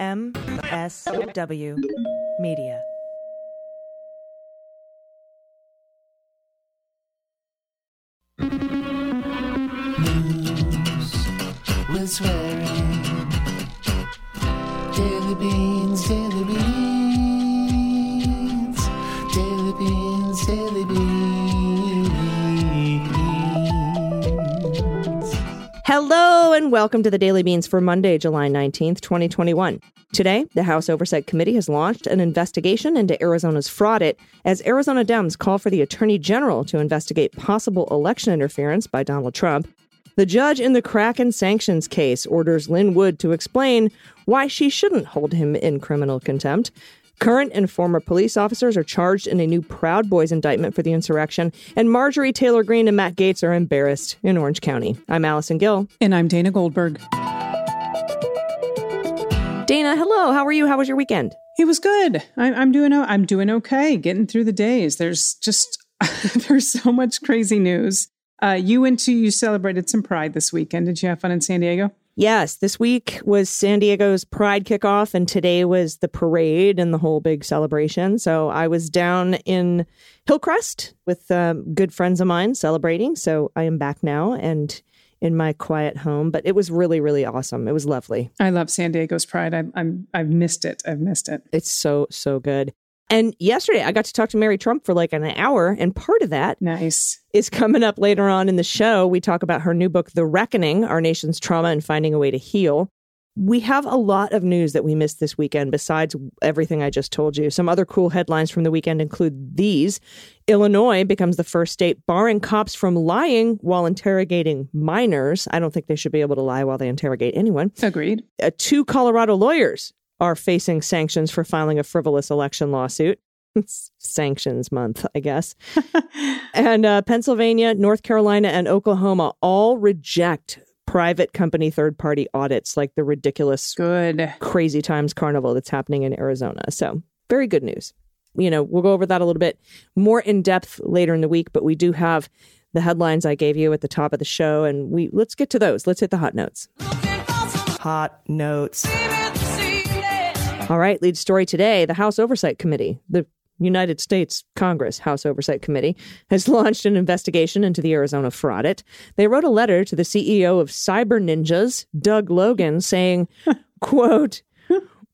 MSW Media. News with swearing. Daily beans, daily beans. Daily beans, daily beans. Hello and welcome to the Daily Beans for Monday, July 19th, 2021. Today, the House Oversight Committee has launched an investigation into Arizona's fraudit as Arizona Dems call for the Attorney General to investigate possible election interference by Donald Trump. The judge in the Kraken sanctions case orders Lin Wood to explain why she shouldn't hold him in criminal contempt. Current and former police officers are charged in a new Proud Boys indictment for the insurrection, and Marjorie Taylor Greene and Matt Gaetz are embarrassed in Orange County. I'm Allison Gill. And I'm Dana Goldberg. Dana, hello. How are you? How was your weekend? It was good. I, I'm doing. I'm doing okay. Getting through the days. There's just there's so much crazy news. Uh, you went to you celebrated some Pride this weekend. Did you have fun in San Diego? Yes, this week was San Diego's Pride kickoff, and today was the parade and the whole big celebration. So I was down in Hillcrest with um, good friends of mine celebrating. So I am back now and in my quiet home. But it was really, really awesome. It was lovely. I love San Diego's Pride. I, I'm I've missed it. I've missed it. It's so, so good. And yesterday I got to talk to Mary Trump for like an hour, and part of that Nice. is coming up later on in the show. We talk about her new book, The Reckoning Our Nation's Trauma and Finding a Way to Heal. We have a lot of news that we missed this weekend besides everything I just told you. Some other cool headlines from the weekend include these Illinois becomes the first state barring cops from lying while interrogating minors. I don't think they should be able to lie while they interrogate anyone. Agreed. Uh, two Colorado lawyers are facing sanctions for filing a frivolous election lawsuit. It's sanctions month, I guess. and uh, Pennsylvania, North Carolina, and Oklahoma all reject private company third party audits like the ridiculous Good. crazy times carnival that's happening in Arizona. So, very good news. You know, we'll go over that a little bit more in depth later in the week, but we do have the headlines I gave you at the top of the show and we let's get to those. Let's hit the hot notes. Hot notes. All right, lead story today the House Oversight Committee, the United States Congress House Oversight Committee, has launched an investigation into the Arizona fraudit. They wrote a letter to the CEO of Cyber Ninjas, Doug Logan, saying, quote,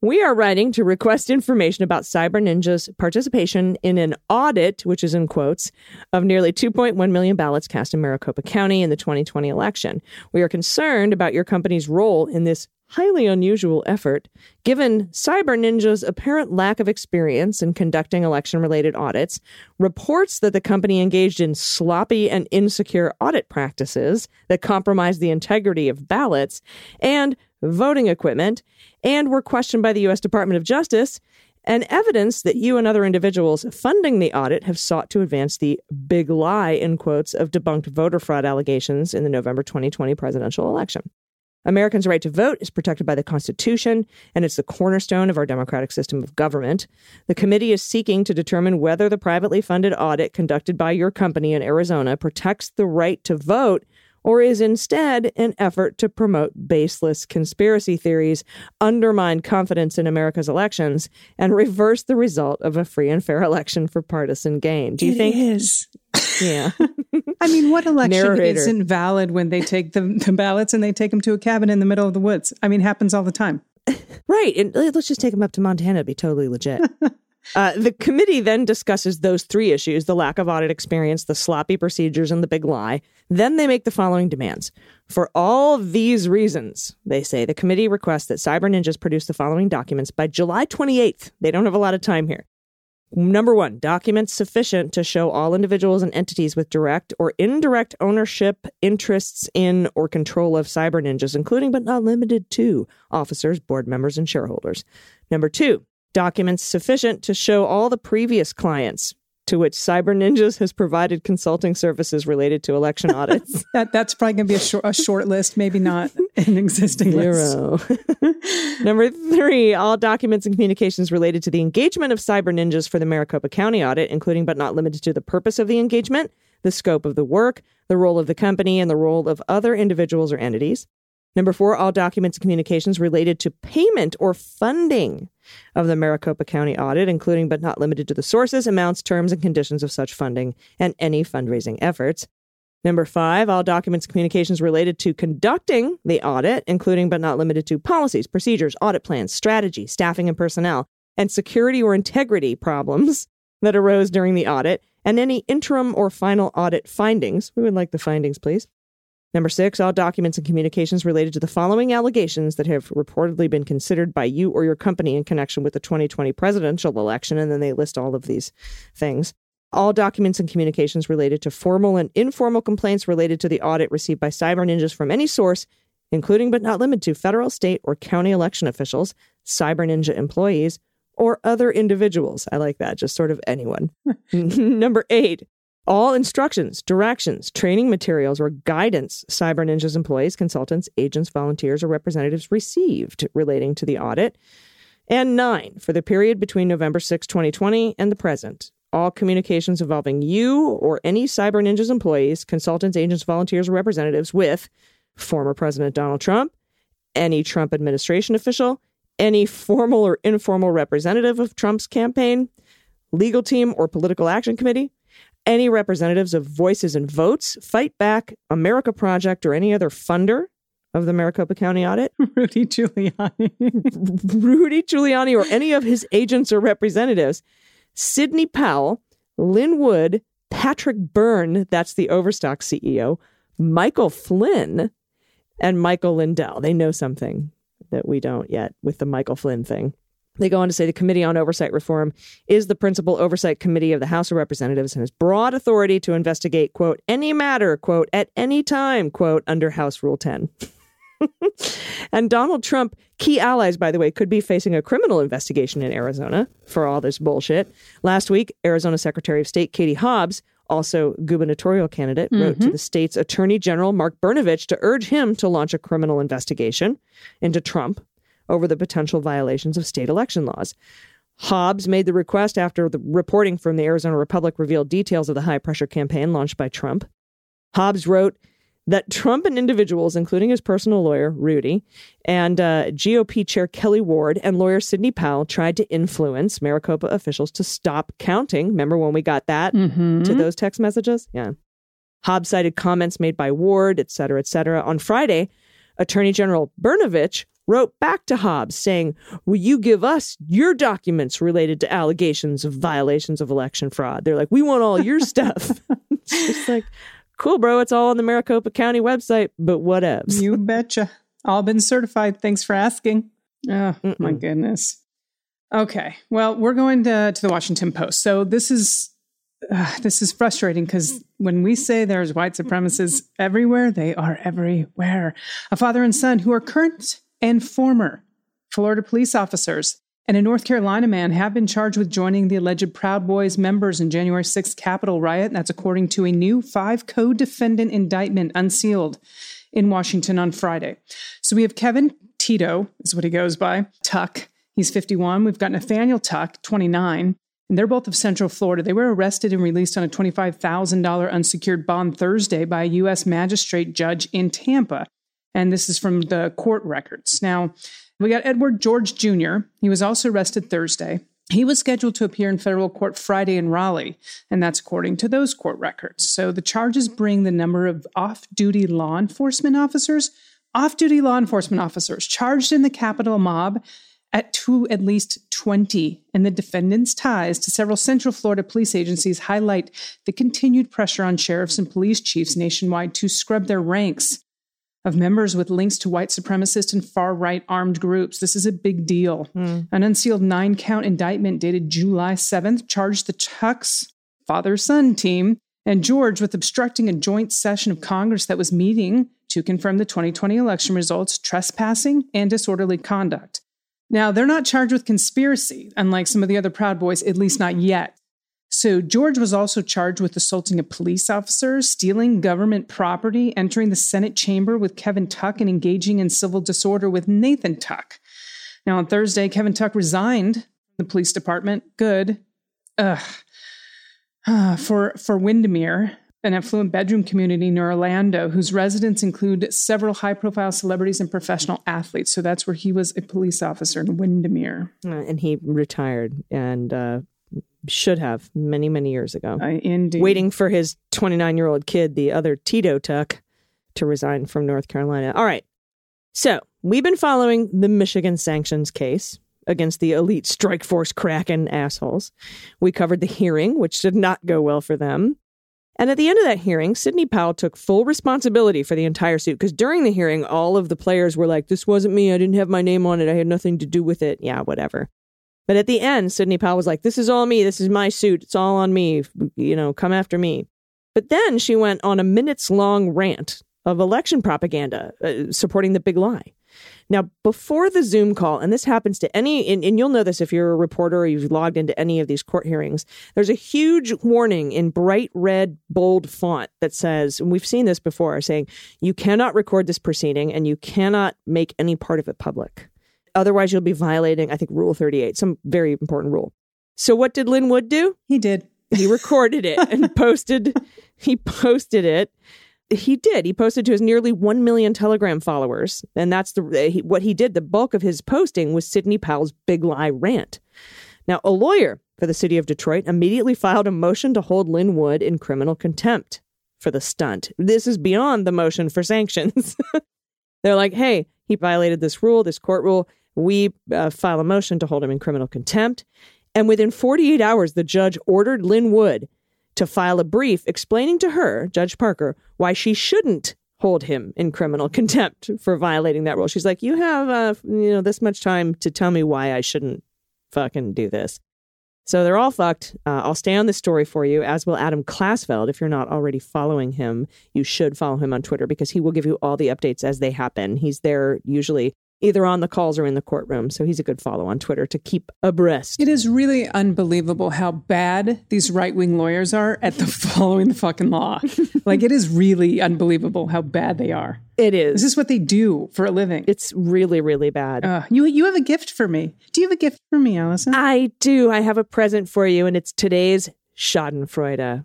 we are writing to request information about Cyber Ninja's participation in an audit, which is in quotes, of nearly 2.1 million ballots cast in Maricopa County in the 2020 election. We are concerned about your company's role in this highly unusual effort, given Cyber Ninja's apparent lack of experience in conducting election related audits, reports that the company engaged in sloppy and insecure audit practices that compromised the integrity of ballots and voting equipment, and were questioned by the U.S. Department of Justice. And evidence that you and other individuals funding the audit have sought to advance the big lie, in quotes, of debunked voter fraud allegations in the November 2020 presidential election. Americans' right to vote is protected by the Constitution, and it's the cornerstone of our democratic system of government. The committee is seeking to determine whether the privately funded audit conducted by your company in Arizona protects the right to vote or is instead an effort to promote baseless conspiracy theories, undermine confidence in America's elections, and reverse the result of a free and fair election for partisan gain. Do you It think? is. Yeah. I mean, what election Narrator. isn't valid when they take the, the ballots and they take them to a cabin in the middle of the woods? I mean, happens all the time. Right. And uh, let's just take them up to Montana. It'd be totally legit. uh, the committee then discusses those three issues the lack of audit experience, the sloppy procedures, and the big lie. Then they make the following demands. For all these reasons, they say the committee requests that Cyber Ninjas produce the following documents by July 28th. They don't have a lot of time here. Number one, documents sufficient to show all individuals and entities with direct or indirect ownership, interests in, or control of cyber ninjas, including but not limited to officers, board members, and shareholders. Number two, documents sufficient to show all the previous clients to which Cyber Ninjas has provided consulting services related to election audits. That that's probably going to be a short, a short list, maybe not an existing list. Number three, all documents and communications related to the engagement of cyber ninjas for the Maricopa County audit, including but not limited to the purpose of the engagement, the scope of the work, the role of the company, and the role of other individuals or entities. Number four, all documents and communications related to payment or funding of the Maricopa County audit, including but not limited to the sources, amounts, terms, and conditions of such funding and any fundraising efforts. Number five, all documents and communications related to conducting the audit, including but not limited to policies, procedures, audit plans, strategy, staffing and personnel, and security or integrity problems that arose during the audit, and any interim or final audit findings. We would like the findings, please. Number six, all documents and communications related to the following allegations that have reportedly been considered by you or your company in connection with the 2020 presidential election. And then they list all of these things. All documents and communications related to formal and informal complaints related to the audit received by Cyber Ninjas from any source, including but not limited to federal, state, or county election officials, Cyber Ninja employees, or other individuals. I like that, just sort of anyone. Number eight, all instructions, directions, training materials, or guidance Cyber Ninja's employees, consultants, agents, volunteers, or representatives received relating to the audit. And nine, for the period between November 6, 2020 and the present, all communications involving you or any Cyber Ninja's employees, consultants, agents, volunteers, or representatives with former President Donald Trump, any Trump administration official, any formal or informal representative of Trump's campaign, legal team, or political action committee, any representatives of Voices and Votes, Fight Back, America Project, or any other funder of the Maricopa County audit, Rudy Giuliani. Rudy Giuliani, or any of his agents or representatives, Sidney Powell, Lin Wood, Patrick Byrne, that's the Overstock CEO, Michael Flynn, and Michael Lindell. They know something that we don't yet with the Michael Flynn thing. They go on to say the Committee on Oversight Reform is the principal oversight committee of the House of Representatives and has broad authority to investigate, quote, any matter, quote, at any time, quote, under House Rule 10. and Donald Trump, key allies, by the way, could be facing a criminal investigation in Arizona for all this bullshit. Last week, Arizona Secretary of State Katie Hobbs, also gubernatorial candidate, wrote to mm-hmm. the state's Attorney General Mark Brnovich to urge him to launch a criminal investigation into Trump over the potential violations of state election laws. Hobbs made the request after the reporting from the Arizona Republic revealed details of the high pressure campaign launched by Trump. Hobbs wrote that Trump and individuals, including his personal lawyer, Rudy, and uh, GOP Chair Kelli Ward and lawyer Sidney Powell, tried to influence Maricopa officials to stop counting. Remember when we got that to those text messages? Yeah. Hobbs cited comments made by Ward, et cetera, et cetera. On Friday, Attorney General Brnovich wrote back to Hobbs saying, Will you give us your documents related to allegations of violations of election fraud? They're like, We want all your stuff. it's like, cool, bro. It's all on the Maricopa County website, but whatevs. you betcha. All been certified. Thanks for asking. Oh, my Mm-mm. goodness. Okay. Well, we're going to, to the Washington Post. So this is uh, this is frustrating because when we say there's white supremacists everywhere, they are everywhere. A father and son who are current and former Florida police officers and a North Carolina man have been charged with joining the alleged Proud Boys members in January 6th Capitol riot. That's according to a new five co defendant indictment unsealed in Washington on Friday. So we have Kevin Tito, is what he goes by, Tuck. He's 51. We've got Nathaniel Tuck, 29. And they're both of Central Florida. They were arrested and released on a $25,000 unsecured bond Thursday by a U.S. magistrate judge in Tampa. And this is from the court records. Now, we got Edward George Jr. He was also arrested Thursday. He was scheduled to appear in federal court Friday in Raleigh, and that's according to those court records. So the charges bring the number of off duty law enforcement officers, off duty law enforcement officers charged in the Capitol mob at to at least 20. And the defendant's ties to several Central Florida police agencies highlight the continued pressure on sheriffs and police chiefs nationwide to scrub their ranks of members with links to white supremacist and far right armed groups. This is a big deal. Hmm. An unsealed nine count indictment dated July 7th charged the Tucks, father son team and George with obstructing a joint session of Congress that was meeting to confirm the 2020 election results, trespassing, and disorderly conduct. Now, they're not charged with conspiracy, unlike some of the other Proud Boys, at least not yet. So, George was also charged with assaulting a police officer, stealing government property, entering the Senate chamber with Kevin Tuck, and engaging in civil disorder with Nathan Tuck. Now, on Thursday, Kevin Tuck resigned the police department. Good. Ugh. Ah, for, for Windermere. an affluent bedroom community near Orlando whose residents include several high profile celebrities and professional athletes. So that's where he was a police officer in Windermere. Uh, and he retired and uh, should have many, many years ago. Uh, indeed. Waiting for his 29 year old kid, the other Tito Tuck, to resign from North Carolina. All right. So we've been following the Michigan sanctions case against the elite strike force Kraken assholes. We covered the hearing, which did not go well for them. And at the end of that hearing, Sidney Powell took full responsibility for the entire suit because during the hearing, all of the players were like, This wasn't me. I didn't have my name on it. I had nothing to do with it. Yeah, whatever. But at the end, Sidney Powell was like, This is all me. This is my suit. It's all on me. You know, come after me. But then she went on a minutes long rant of election propaganda uh, supporting the big lie. Now, before the Zoom call, and this happens to any, and, and, you'll know this if you're a reporter or you've logged into any of these court hearings, there's a huge warning in bright red, bold font that says, and we've seen this before, saying, you cannot record this proceeding and you cannot make any part of it public. Otherwise, you'll be violating, I think, Rule 38, some very important rule. So, what did Lin Wood do? He did. He recorded it and posted. He posted it he did. He posted to his nearly 1 million Telegram followers. And that's the eh, he, what he did. The bulk of his posting was Sidney Powell's big lie rant. Now, a lawyer for the city of Detroit immediately filed a motion to hold Lin Wood in criminal contempt for the stunt. This is beyond the motion for sanctions. They're like, hey, he violated this rule, this court rule. We uh, file a motion to hold him in criminal contempt. And within 48 hours, the judge ordered Lin Wood to file a brief explaining to her, Judge Parker, why she shouldn't hold him in criminal contempt for violating that rule. She's like, "You have uh, you know this much time to tell me why I shouldn't fucking do this." So they're all fucked. Uh, I'll stay on this story for you, as will Adam Klasfeld. If you're not already following him, you should follow him on Twitter because he will give you all the updates as they happen. He's there usually either on the calls or in the courtroom. So he's a good follow on Twitter to keep abreast. It is really unbelievable how bad these right wing lawyers are at the following the fucking law. like it is really unbelievable how bad they are. It is. This is what they do for a living. It's really, really bad. Uh, you you have a gift for me. Do you have a gift for me, Allison? I do. I have a present for you, and it's today's Schadenfreude.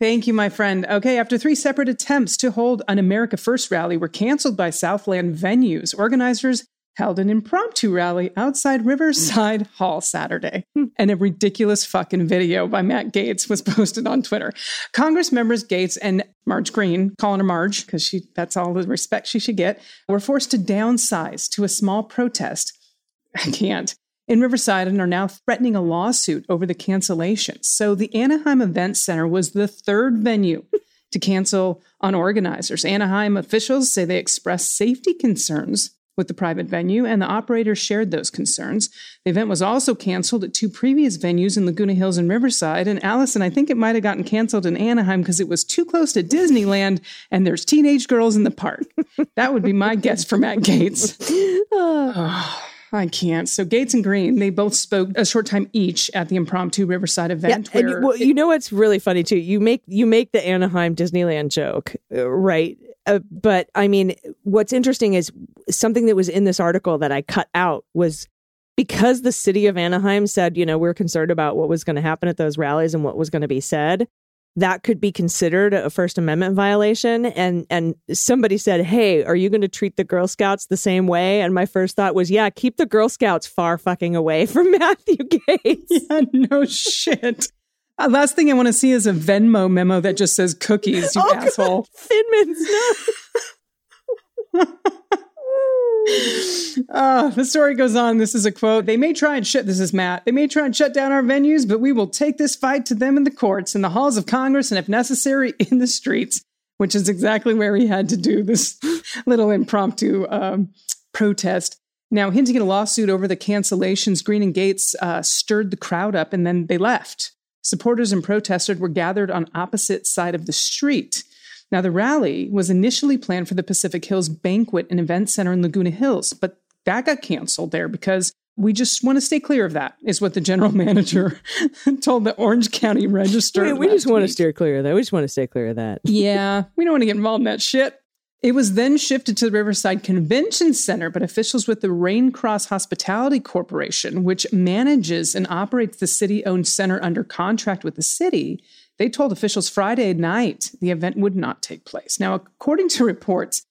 Thank you, my friend. Okay, after three separate attempts to hold an America First rally were canceled by Southland venues, organizers held an impromptu rally outside Riverside Hall Saturday. Hmm. and a ridiculous fucking video by Matt Gaetz was posted on Twitter. Congress members Gaetz and Marge Greene, calling her Marge because she that's all the respect she should get, were forced to downsize to a small protest. I can't in Riverside and are now threatening a lawsuit over the cancellation. So the Anaheim Event Center was the third venue to cancel on organizers. Anaheim officials say they expressed safety concerns with the private venue, and the operator shared those concerns. The event was also canceled at two previous venues in Laguna Hills and Riverside. And Allison, I think it might have gotten canceled in Anaheim because it was too close to Disneyland and there's teenage girls in the park. that would be my guess for Matt Gaetz. oh. Ah. Ah. I can't. So Gaetz and Greene, they both spoke a short time each at the impromptu Riverside event. Yeah, and, well, you know what's really funny too? You make you make the Anaheim Disneyland joke, uh, right? Uh, but I mean, what's interesting is something that was in this article that I cut out was because the city of Anaheim said, you know, we're concerned about what was going to happen at those rallies and what was going to be said that could be considered a First Amendment violation. And and somebody said, "Hey, are you going to treat the Girl Scouts the same way?" And my first thought was, "Yeah, keep the Girl Scouts far fucking away from Matthew Gaetz." Yeah, no shit. Uh, last thing I want to see is a Venmo memo that just says cookies, you oh, asshole. God. Thin Mints, no. Uh, the story goes on. This is a quote. They may try and shut, this is Matt, they may try and shut down our venues, but we will take this fight to them in the courts, in the halls of Congress, and if necessary, in the streets, which is exactly where he had to do this little impromptu um, protest. Now, hinting at a lawsuit over the cancellations, Greene and Gaetz uh, stirred the crowd up and then they left. Supporters and protesters were gathered on opposite side of the street. Now, the rally was initially planned for the Pacific Hills Banquet and Event Center in Laguna Hills, but that got canceled there because we just want to stay clear of that, is what the general manager told the Orange County Register. We, we just want to steer clear of that. We just want to stay clear of that. yeah, we don't want to get involved in that shit. It was then shifted to the Riverside Convention Center, but officials with the Raincross Hospitality Corporation, which manages and operates the city owned center under contract with the city, they told officials Friday night the event would not take place. Now, according to reports,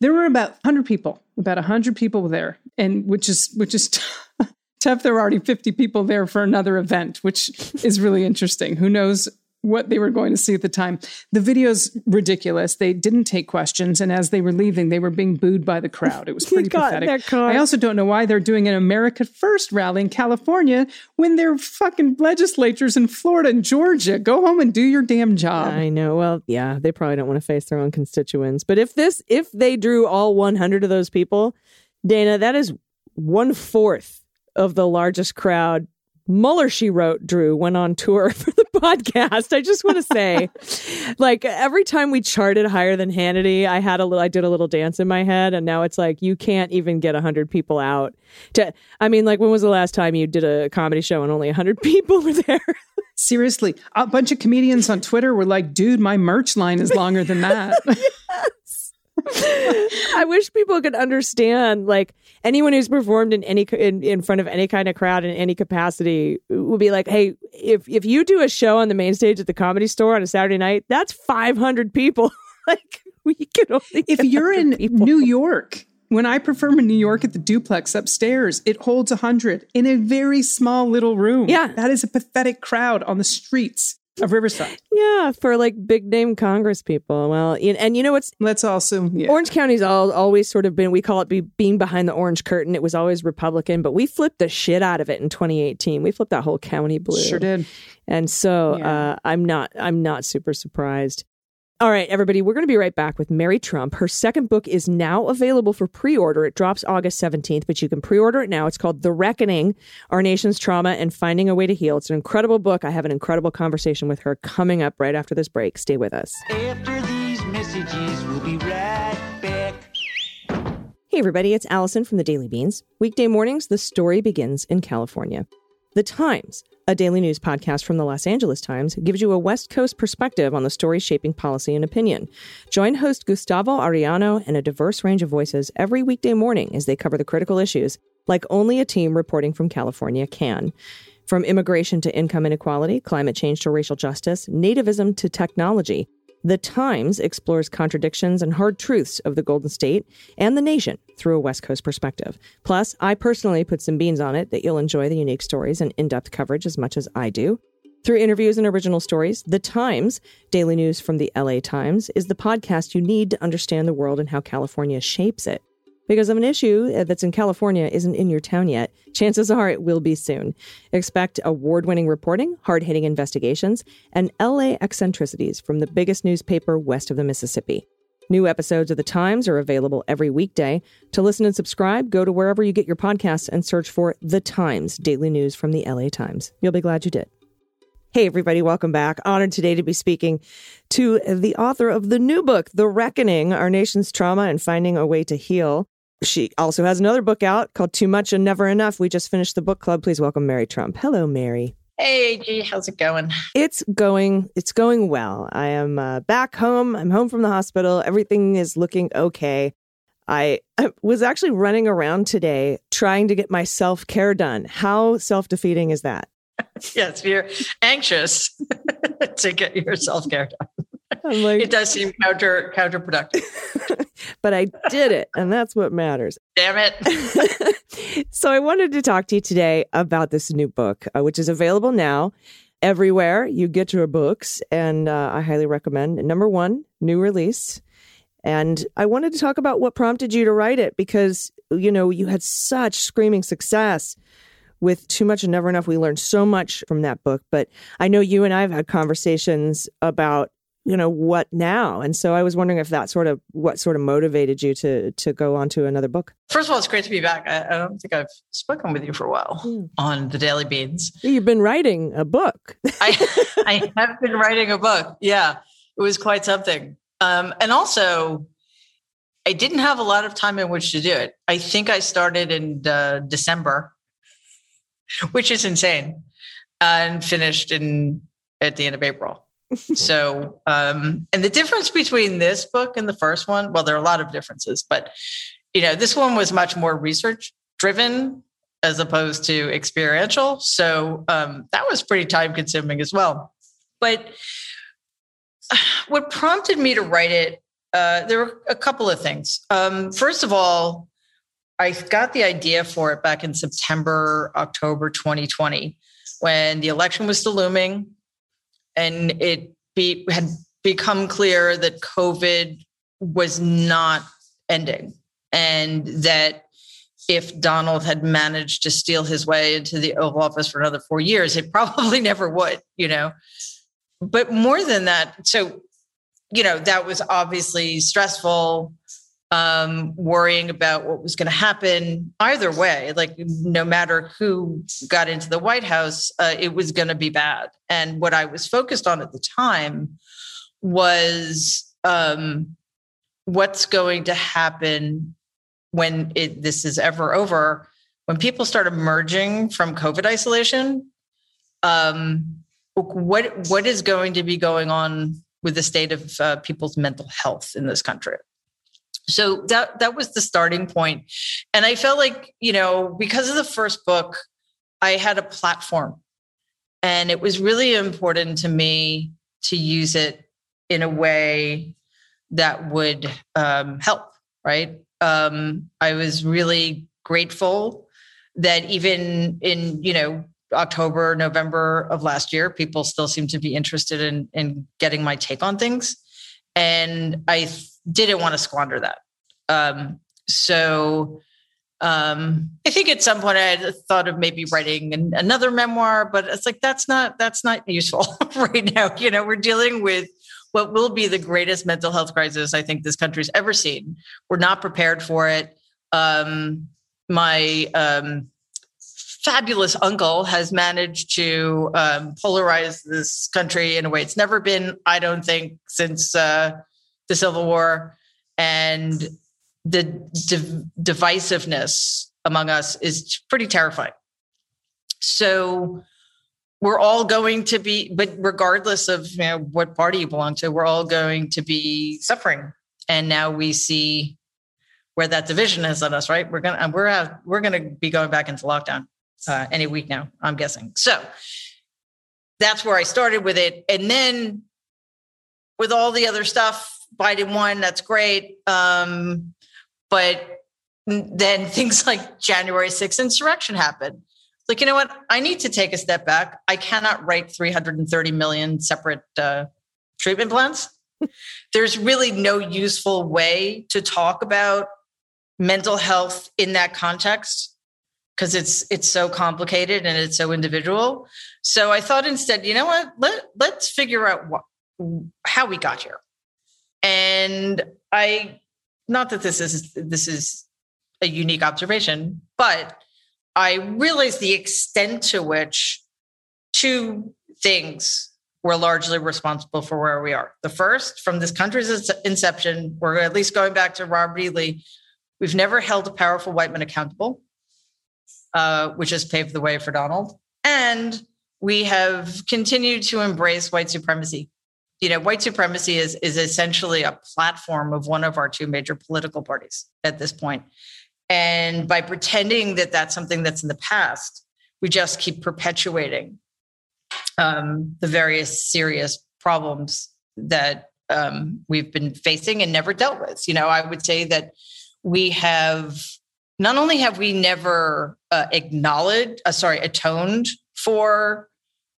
there were about 100 people, about 100 people there, and which is which is tough. There were already 50 people there for another event, which is really interesting. Who knows what they were going to see at the time. The video's ridiculous. They didn't take questions, and as they were leaving, they were being booed by the crowd. It was pretty pathetic. I also don't know why they're doing an America First rally in California when their fucking legislatures in Florida and Georgia. Go home and do your damn job. I know. Well, yeah, they probably don't want to face their own constituents. But if this, if they drew all 100 of those people, Dana, that is one fourth of the largest crowd. Mueller, she wrote, Drew went on tour for the podcast. I just want to say, like every time we charted higher than Hannity, I had a little, I did a little dance in my head, and now it's like you can't even get hundred people out. To, I mean, like when was the last time you did a comedy show and only hundred people were there? Seriously, a bunch of comedians on Twitter were like, dude, my merch line is longer than that. I wish people could understand. Like anyone who's performed in any in, in front of any kind of crowd in any capacity would be like, hey, if if you do a show on the main stage at the comedy store on a Saturday night, that's five hundred people. like we could only if you're in people. New York, when I perform in New York at the duplex upstairs, it holds 100 in a very small little room. Yeah. That is a pathetic crowd on the streets of Riverside. yeah, for like big name Congress people. Well, y- and you know what's Let's also, yeah. Orange County's all, always sort of been, we call it be, being behind the orange curtain. It was always Republican, but we flipped the shit out of it in 2018. We flipped that whole county blue. Sure did. And so Yeah. uh, I'm not I'm not super surprised. All right, everybody, we're going to be right back with Mary Trump. Her second book is now available for pre-order. It drops August 17th, but you can pre-order it now. It's called The Reckoning: Our Nation's Trauma and Finding a Way to Heal. It's an incredible book. I have an incredible conversation with her coming up right after this break. Stay with us. After these messages, we'll be right back. Hey, everybody, it's Allison from the Daily Beans. Weekday mornings, the story begins in California. The Times, a daily news podcast from the Los Angeles Times, gives you a West Coast perspective on the stories shaping policy and opinion. Join host Gustavo Arellano and a diverse range of voices every weekday morning as they cover the critical issues like only a team reporting from California can. From immigration to income inequality, climate change to racial justice, nativism to technology, the Times explores contradictions and hard truths of the Golden State and the nation through a West Coast perspective. Plus, I personally put some beans on it that you'll enjoy the unique stories and in depth coverage as much as I do. Through interviews and original stories, The Times, daily news from the LA Times, is the podcast you need to understand the world and how California shapes it. Because of an issue uh, that's in California isn't in your town yet, chances are it will be soon. Expect award winning reporting, hard hitting investigations, and LA eccentricities from the biggest newspaper west of the Mississippi. New episodes of The Times are available every weekday. To listen and subscribe, go to wherever you get your podcasts and search for The Times, daily news from the LA Times. You'll be glad you did. Hey, everybody, welcome back. Honored today to be speaking to the author of the new book, The Reckoning Our Nation's Trauma and Finding a Way to Heal. She also has another book out called Too Much and Never Enough. We just finished the book club. Please welcome Mary Trump. Hello, Mary. Hey, G, how's it going? It's going. It's going well. I am uh, back home. I'm home from the hospital. Everything is looking okay. I, I was actually running around today trying to get my self care done. How self defeating is that? Yes, you're anxious to get your self care done. Like, It does seem counter counterproductive. but I did it, and that's what matters. Damn it. so I wanted to talk to you today about this new book, uh, which is available now everywhere you get your books, and uh, I highly recommend. Number one, new release. And I wanted to talk about what prompted you to write it because, you know, you had such screaming success with Too Much and Never Enough. We learned so much from that book. But I know you and I have had conversations about, you know, what now? And so I was wondering if that sort of what sort of motivated you to to go on to another book. First of all, it's great to be back. I, I don't think I've spoken with you for a while Hmm. on the Daily Beans. You've been writing a book. I, I have been writing a book. Yeah, it was quite something. Um, and also, I didn't have a lot of time in which to do it. I think I started in uh, December, which is insane, and finished in at the end of April. So, um, and the difference between this book and the first one, well, there are a lot of differences, but you know, this one was much more research driven as opposed to experiential. So um, that was pretty time consuming as well. But what prompted me to write it, uh, there were a couple of things. Um, first of all, I got the idea for it back in September, October 2020, when the election was still looming and it be, had become clear that COVID was not ending and that if Donald had managed to steal his way into the Oval Office for another four years, it probably never would, you know. But more than that, so, you know, that was obviously stressful, um, worrying about what was going to happen either way. Like, no matter who got into the White House, uh, it was going to be bad. And what I was focused on at the time was um, what's going to happen when it, this is ever over, when people start emerging from COVID isolation, um, what what is going to be going on with the state of uh, people's mental health in this country? So that that was the starting point, and I felt like you know because of the first book, I had a platform, and it was really important to me to use it in a way that would um, help. Right, um, I was really grateful that even in you know October, November of last year, people still seem to be interested in in getting my take on things, and I th- didn't want to squander that. Um, so um, I think at some point I thought of maybe writing an, another memoir, but it's like that's not that's not useful right now. You know, we're dealing with what will be the greatest mental health crisis I think this country's ever seen. We're not prepared for it. Um, my um, fabulous uncle has managed to um, polarize this country in a way it's never been, I don't think, since uh, the Civil War. And the divisiveness among us is pretty terrifying. So, we're all going to be, but regardless of you know, what party you belong to, we're all going to be suffering. And now we see where that division has led us. Right? We're gonna we're out, we're gonna be going back into lockdown uh, any week now. I'm guessing. So that's where I started with it, and then with all the other stuff, Biden won. That's great. Um, but then things like January 6th insurrection happened like, you know what? I need to take a step back. I cannot write 330 million separate uh, treatment plans. There's really no useful way to talk about mental health in that context because it's it's so complicated and it's so individual. So I thought instead, you know what? Let let's figure out what how we got here. And I not that this is this is a unique observation, but I realized the extent to which two things were largely responsible for where we are. The first, from this country's inception, we're at least going back to Robert E. Lee, we've never held a powerful white man accountable, uh, which has paved the way for Donald. And we have continued to embrace white supremacy. You know, white supremacy is, is essentially a platform of one of our two major political parties at this point. And by pretending that that's something that's in the past, we just keep perpetuating um, the various serious problems that um, we've been facing and never dealt with. You know, I would say that we have not only have we never uh, acknowledged, uh, sorry, atoned for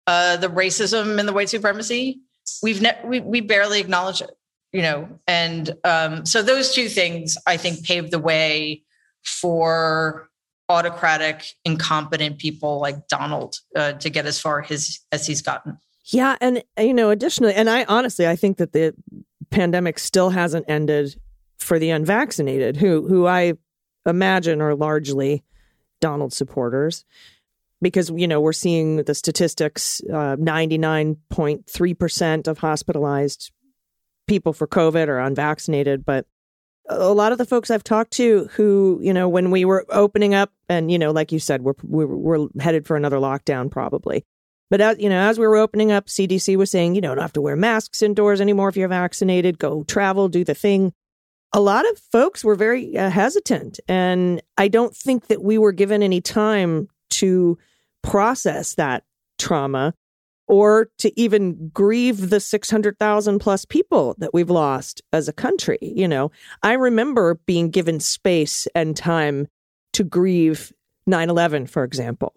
uh, the racism and the white supremacy, we've ne- we, we barely acknowledge it. You know, and um, so those two things I think paved the way for autocratic, incompetent people like Donald uh, to get as far his as he's gotten. Yeah, and you know, additionally, and I honestly, I think that the pandemic still hasn't ended for the unvaccinated, who who I imagine are largely Donald supporters, because you know we're seeing the statistics: uh, ninety nine point three percent of hospitalized people for COVID are unvaccinated, but a lot of the folks I've talked to who, you know, when we were opening up and, you know, like you said, we're, we're, we're headed for another lockdown probably. But as, you know, as we were opening up, CDC was saying, you don't have to wear masks indoors anymore if you're vaccinated, go travel, do the thing. A lot of folks were very uh, hesitant. And I don't think that we were given any time to process that trauma or to even grieve the 600,000 plus people that we've lost as a country. You know, I remember being given space and time to grieve 9 11, for example.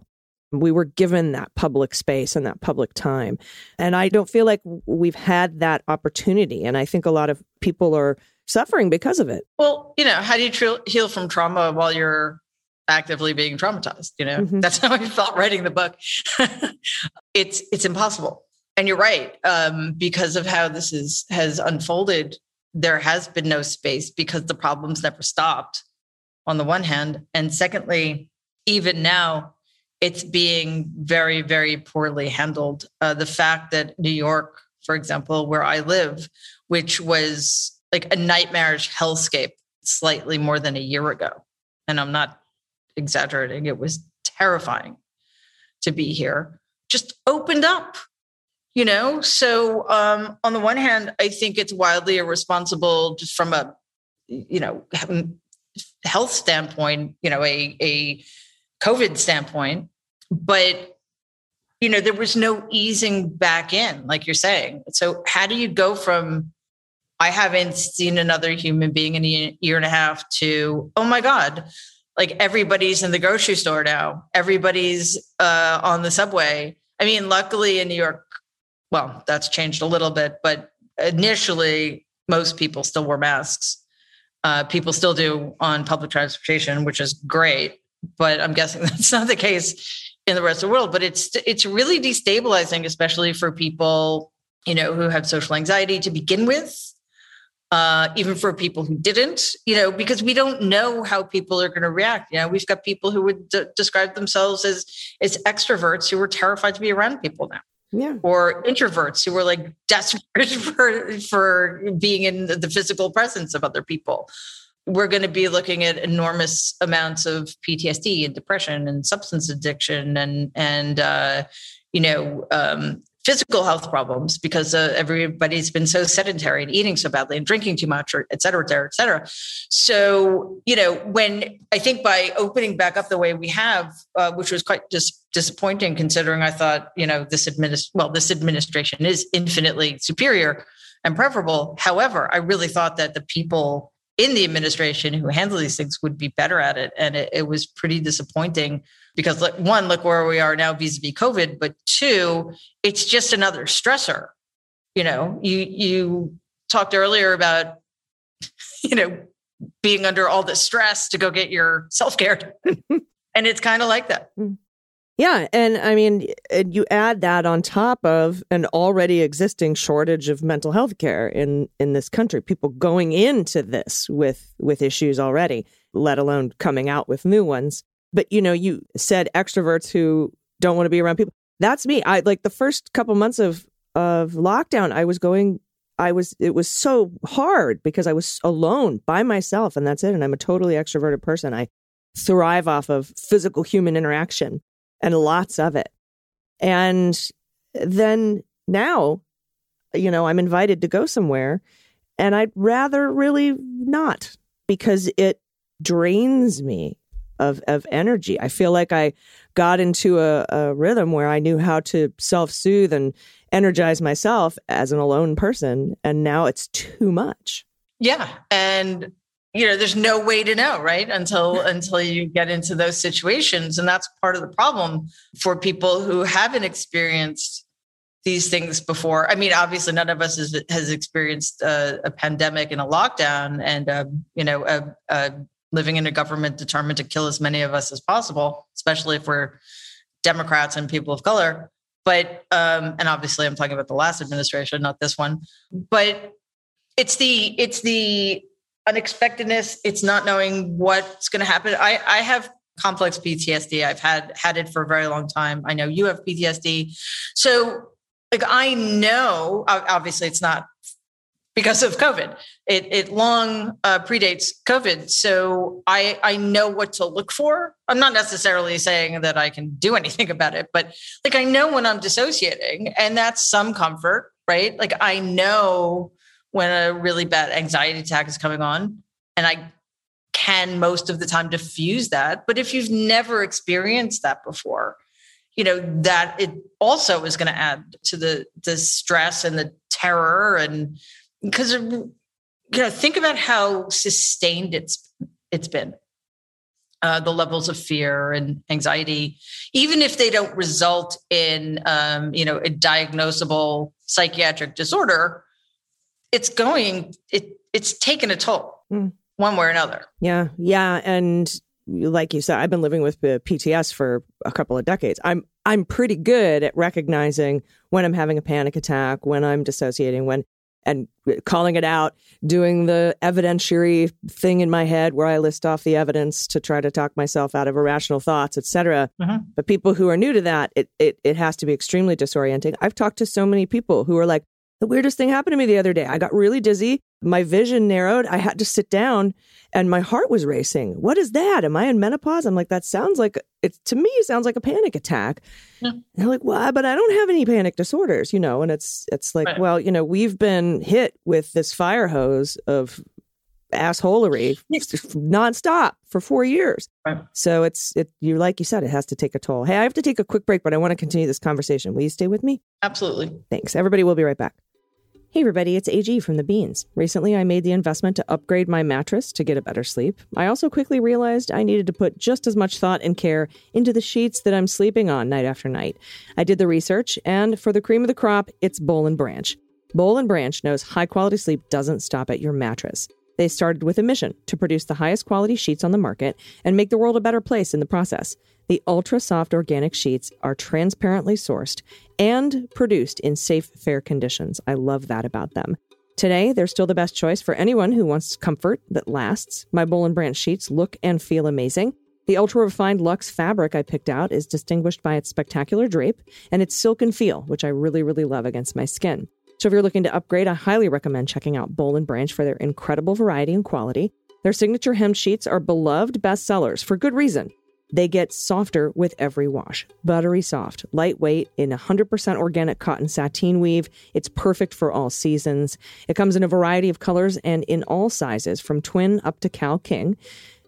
We were given that public space and that public time. And I don't feel like we've had that opportunity. And I think a lot of people are suffering because of it. Well, you know, how do you tr- heal from trauma while you're actively being traumatized? You know, Mhm. that's how I felt writing the book. it's it's impossible, and you're right um, because of how this is has unfolded. There has been no space because the problems never stopped. On the one hand, and secondly, even now, it's being very, very poorly handled. Uh, the fact that New York, for example, where I live, which was like a nightmarish hellscape slightly more than a year ago. And I'm not exaggerating, it was terrifying to be here, just opened up, you know? So, um, on the one hand, I think it's wildly irresponsible just from a, you know, health standpoint, you know, a, a COVID standpoint, but you know, there was no easing back in, like you're saying. So how do you go from I haven't seen another human being in a year and a half to, oh my God, like everybody's in the grocery store now. Everybody's uh, on the subway. I mean, luckily in New York, well, that's changed a little bit, but initially, most people still wore masks. Uh, people still do on public transportation, which is great. But I'm guessing that's not the case in the rest of the world. But it's it's really destabilizing, especially for people you know who have social anxiety to begin with uh, even for people who didn't, you know, because we don't know how people are going to react. You know, we've got people who would d- describe themselves as as extroverts who were terrified to be around people now, Yeah. or introverts who were like desperate for for being in the physical presence of other people. We're going to be looking at enormous amounts of PTSD and depression and substance addiction and and uh, you know um, physical health problems because uh, everybody's been so sedentary and eating so badly and drinking too much or et cetera, et cetera, et cetera. So, you know, when I think by opening back up the way we have, uh, which was quite dis- disappointing considering I thought, you know, this administ- well, this administration is infinitely superior and preferable. However, I really thought that the people in the administration who handle these things would be better at it. And it, it was pretty disappointing because like, one, look where we are now vis-a-vis COVID, but two, it's just another stressor. You know, you you talked earlier about, you know, being under all this stress to go get your self-care. and it's kind of like that. Mm. Yeah, and I mean, you add that on top of an already existing shortage of mental health care in in this country. People going into this with with issues already, let alone coming out with new ones. But you know, you said extroverts who don't want to be around people. That's me. I like the first couple months of of lockdown. I was going. I was. It was so hard because I was alone by myself, and that's it. And I'm a totally extroverted person. I thrive off of physical human interaction and lots of it. And then now, you know, I'm invited to go somewhere and I'd rather really not because it drains me of, of energy. I feel like I got into a, a rhythm where I knew how to self soothe and energize myself as an alone person. And now it's too much. Yeah. And you know, there's no way to know, right? Until until you get into those situations. And that's part of the problem for people who haven't experienced these things before. I mean, obviously, none of us has, has experienced a, a pandemic and a lockdown, and um, you know, a, a living in a government determined to kill as many of us as possible, especially if we're Democrats and people of color. But um, and obviously, I'm talking about the last administration, not this one. But it's the it's the unexpectedness. It's not knowing what's going to happen. I I have complex PTSD. I've had had it for a very long time. I know you have PTSD, so like I know. Obviously, it's not because of COVID. It it long uh, predates COVID, so I I know what to look for. I'm not necessarily saying that I can do anything about it, but like I know when I'm dissociating, and that's some comfort, right? Like I know when a really bad anxiety attack is coming on, and I can most of the time diffuse that. But if you've never experienced that before, you know, that it also is going to add to the the stress and the terror and because you know, think about how sustained it's it's been. Uh, the levels of fear and anxiety, even if they don't result in, um, you know, a diagnosable psychiatric disorder, it's going, it it's taken a toll Mm. one way or another. Yeah, yeah, and like you said, I've been living with uh, PTS for a couple of decades. I'm I'm pretty good at recognizing when I'm having a panic attack, when I'm dissociating, when and calling it out, doing the evidentiary thing in my head where I list off the evidence to try to talk myself out of irrational thoughts, etc. Mhm. But people who are new to that, it, it it has to be extremely disorienting. I've talked to so many people who are like, the weirdest thing happened to me the other day. I got really dizzy. My vision narrowed. I had to sit down and my heart was racing. What is that? Am I in menopause? I'm like, that sounds like it to me sounds like a panic attack. Yeah. And they're like, well, but I don't have any panic disorders, you know. And it's it's like, Right. well, you know, we've been hit with this fire hose of assholery nonstop for four years. Right. So it's it you like you said, it has to take a toll. Hey, I have to take a quick break, but I want to continue this conversation. Will you stay with me? Absolutely. Thanks. Everybody will be right back. Hey, everybody, it's AG from The Beans. Recently, I made the investment to upgrade my mattress to get a better sleep. I also quickly realized I needed to put just as much thought and care into the sheets that I'm sleeping on night after night. I did the research, and for the cream of the crop, it's Boll and Branch. Boll and Branch knows high quality sleep doesn't stop at your mattress. They started with a mission to produce the highest quality sheets on the market and make the world a better place in the process. The ultra soft organic sheets are transparently sourced and produced in safe, fair conditions. I love that about them. Today, they're still the best choice for anyone who wants comfort that lasts. My Boll and Branch sheets look and feel amazing. The ultra refined luxe fabric I picked out is distinguished by its spectacular drape and its silken feel, which I really, really love against my skin. So if you're looking to upgrade, I highly recommend checking out Boll and Branch for their incredible variety and quality. Their signature hem sheets are beloved bestsellers for good reason. They get softer with every wash. Buttery soft, lightweight, in 100% organic cotton sateen weave. It's perfect for all seasons. It comes in a variety of colors and in all sizes, from twin up to Cal King.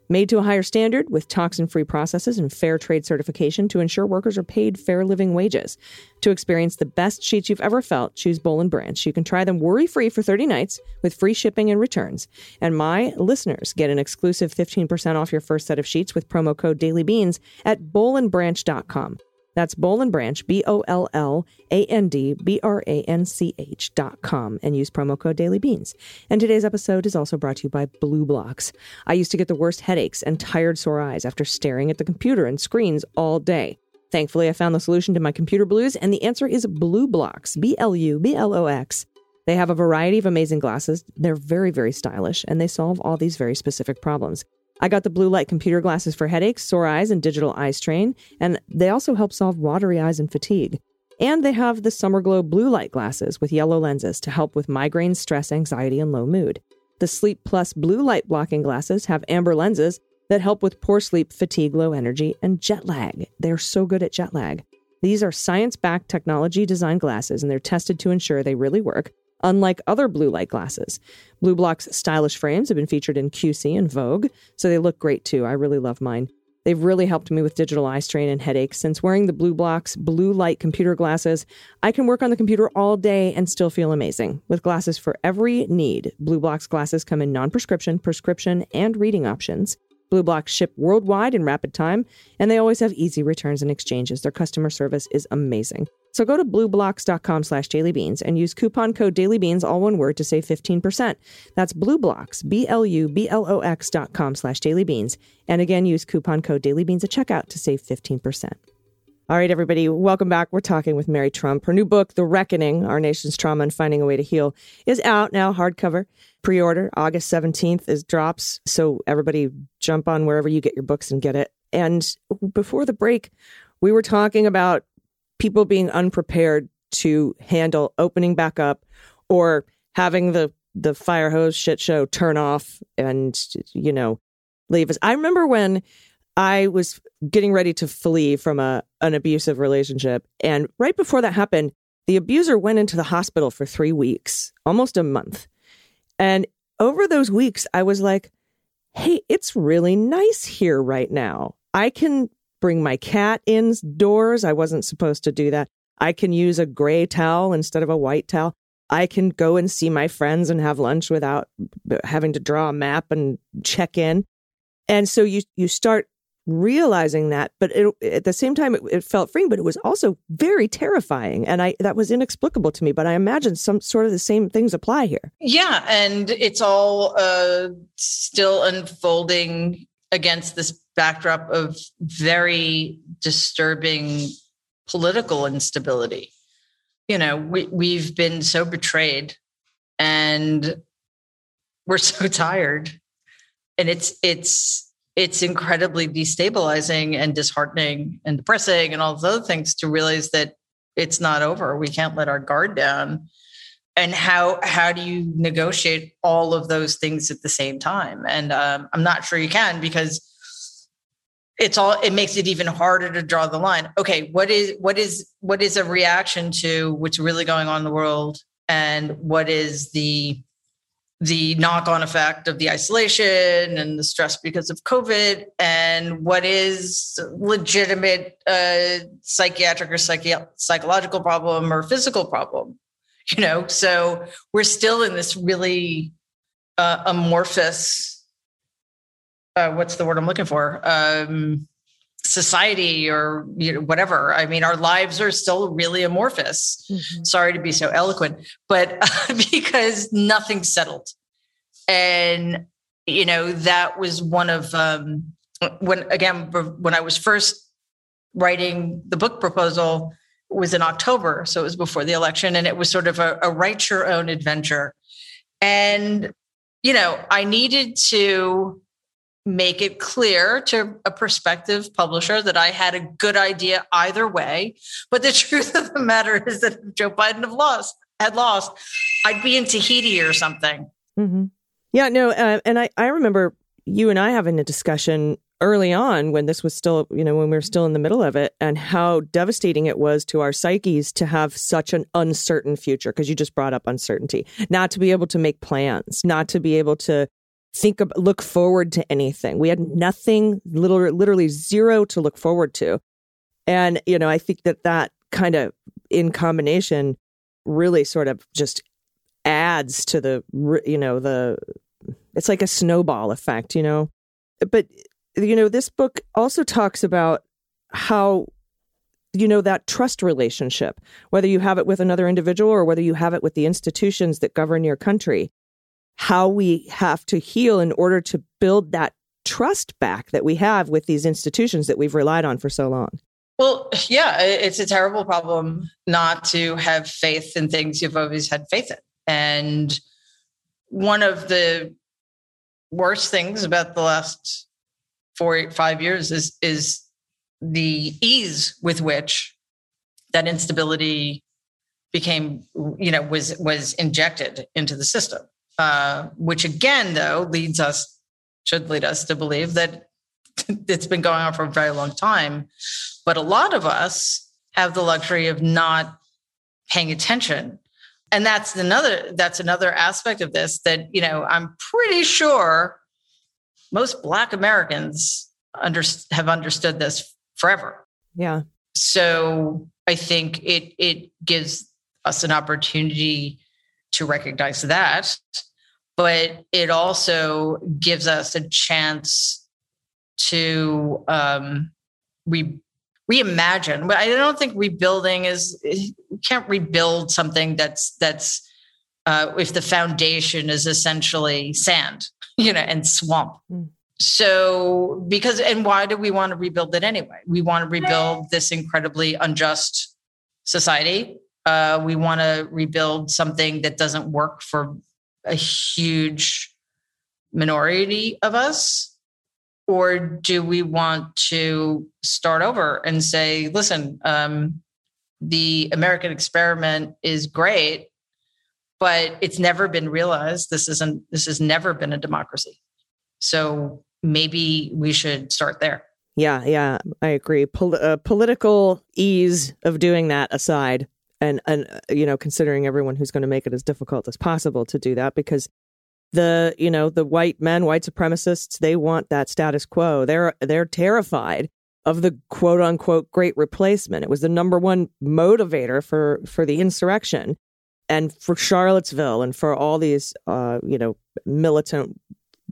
Made to a higher standard with toxin free processes and fair trade certification to ensure workers are paid fair living wages. To experience the best sheets you've ever felt, choose Boll and Branch. You can try them worry free for 30 nights with free shipping and returns. And my listeners get an exclusive 15% off your first set of sheets with promo code dailybeans at bollandbranch.com. That's Boll and Branch, B O L L A N D B R A N C H dot com, and use promo code Daily Beans. And today's episode is also brought to you by BluBlox. I used to get the worst headaches and tired sore eyes after staring at the computer and screens all day. Thankfully, I found the solution to my computer blues, and the answer is BluBlox, B L U B L O X. They have a variety of amazing glasses. They're very, very stylish, and they solve all these very specific problems. I got the blue light computer glasses for headaches, sore eyes, and digital eye strain, and they also help solve watery eyes and fatigue. And they have the Summer Glow blue light glasses with yellow lenses to help with migraine, stress, anxiety, and low mood. The Sleep Plus blue light blocking glasses have amber lenses that help with poor sleep, fatigue, low energy, and jet lag. They're so good at jet lag. These are science backed technology designed glasses, and they're tested to ensure they really work, unlike other blue light glasses. BluBlox stylish frames have been featured in QC and Vogue, so they look great too. I really love mine. They've really helped me with digital eye strain and headaches. Since wearing the BluBlox blue light computer glasses, I can work on the computer all day and still feel amazing. With glasses for every need, BluBlox glasses come in non prescription, prescription, and reading options. BluBlox ship worldwide in rapid time, and they always have easy returns and exchanges. Their customer service is amazing. So go to blublox.com slash dailybeans and use coupon code dailybeans, all one word, to save 15%. That's blueblocks, B-L-U-B-L-O-X dot com slash dailybeans. And again, use coupon code dailybeans at checkout to save 15%. All right, everybody, welcome back. We're talking with Mary Trump. Her new book, The Reckoning Our Nation's Trauma and Finding a Way to Heal, is out now, hardcover. Pre order August 17th is drops. So everybody jump on wherever you get your books and get it. And before the break, we were talking about people being unprepared to handle opening back up or having the the fire hose shit show turn off and you know leave us. I remember when I was getting ready to flee from a an abusive relationship and right before that happened, the abuser went into the hospital for 3 weeks, almost a month. And over those weeks I was like, "Hey, it's really nice here right now. I can bring my cat indoors. I wasn't supposed to do that. I can use a gray towel instead of a white towel. I can go and see my friends and have lunch without having to draw a map and check in. And so you you start realizing that, but it, at the same time, it, it felt freeing, but it was also very terrifying, and I that was inexplicable to me. But I imagine some sort of the same things apply here. Yeah, and it's all uh, still unfolding against this backdrop of very disturbing political instability. You know, we we've been so betrayed, and we're so tired, and it's it's it's incredibly destabilizing and disheartening and depressing and all those other things to realize that it's not over. We can't let our guard down. And how how do you negotiate all of those things at the same time? And um, I'm not sure you can because it's all it makes it even harder to draw the line. Okay, what is what is what is a reaction to what's really going on in the world, and what is the the knock on effect of the isolation and the stress because of COVID, and what is legitimate uh, psychiatric or psychi- psychological problem or physical problem. You know, so we're still in this really uh, amorphous. Uh, what's the word I'm looking for? Um, society or you know whatever i mean our lives are still really amorphous mm-hmm. sorry to be so eloquent but uh, because nothing's settled and you know that was one of um when again when i was first writing the book proposal was in october so it was before the election and it was sort of a, a write your own adventure and you know i needed to make it clear to a prospective publisher that I had a good idea either way. But the truth of the matter is that if Joe Biden had lost, had lost, I'd be in Tahiti or something. Mm-hmm. Yeah, no, uh, and I I remember you and I having a discussion early on when this was still, you know, when we were still in the middle of it, and how devastating it was to our psyches to have such an uncertain future. Because you just brought up uncertainty, not to be able to make plans, not to be able to think of look forward to anything. We had nothing, literally, literally zero to look forward to. And, you know, I think that that kind of in combination really sort of just adds to the, you know, the, it's like a snowball effect, you know. But, you know, this book also talks about how, you know, that trust relationship, whether you have it with another individual or whether you have it with the institutions that govern your country how we have to heal in order to build that trust back that we have with these institutions that we've relied on for so long. Well, yeah, it's a terrible problem not to have faith in things you've always had faith in. And one of the worst things about the last four, five years is is the ease with which that instability became, you know, was was injected into the system. Uh, which again, though, leads us, should lead us to believe that it's been going on for a very long time. But a lot of us have the luxury of not paying attention. And that's another that's another aspect of this that, you know, I'm pretty sure most black Americans under, have understood this forever. Yeah. So I think it it gives us an opportunity to recognize that, but it also gives us a chance to um, re- reimagine. But I don't think rebuilding is we can't rebuild something that's that's uh, if the foundation is essentially sand, you know, and swamp. Mm. So because and why do we want to rebuild it anyway? We want to rebuild this incredibly unjust society uh, we want to rebuild something that doesn't work for a huge minority of us? Or do we want to start over and say, listen, um, the American experiment is great, but it's never been realized. This isn't, this has never been a democracy. So maybe we should start there. Yeah, yeah, I agree. Pol- uh, political ease of doing that aside, and and uh, you know considering everyone who's going to make it as difficult as possible to do that because the you know the white men white supremacists they want that status quo they're they're terrified of the quote unquote great replacement. It was the number one motivator for for the insurrection and for Charlottesville and for all these uh, you know militant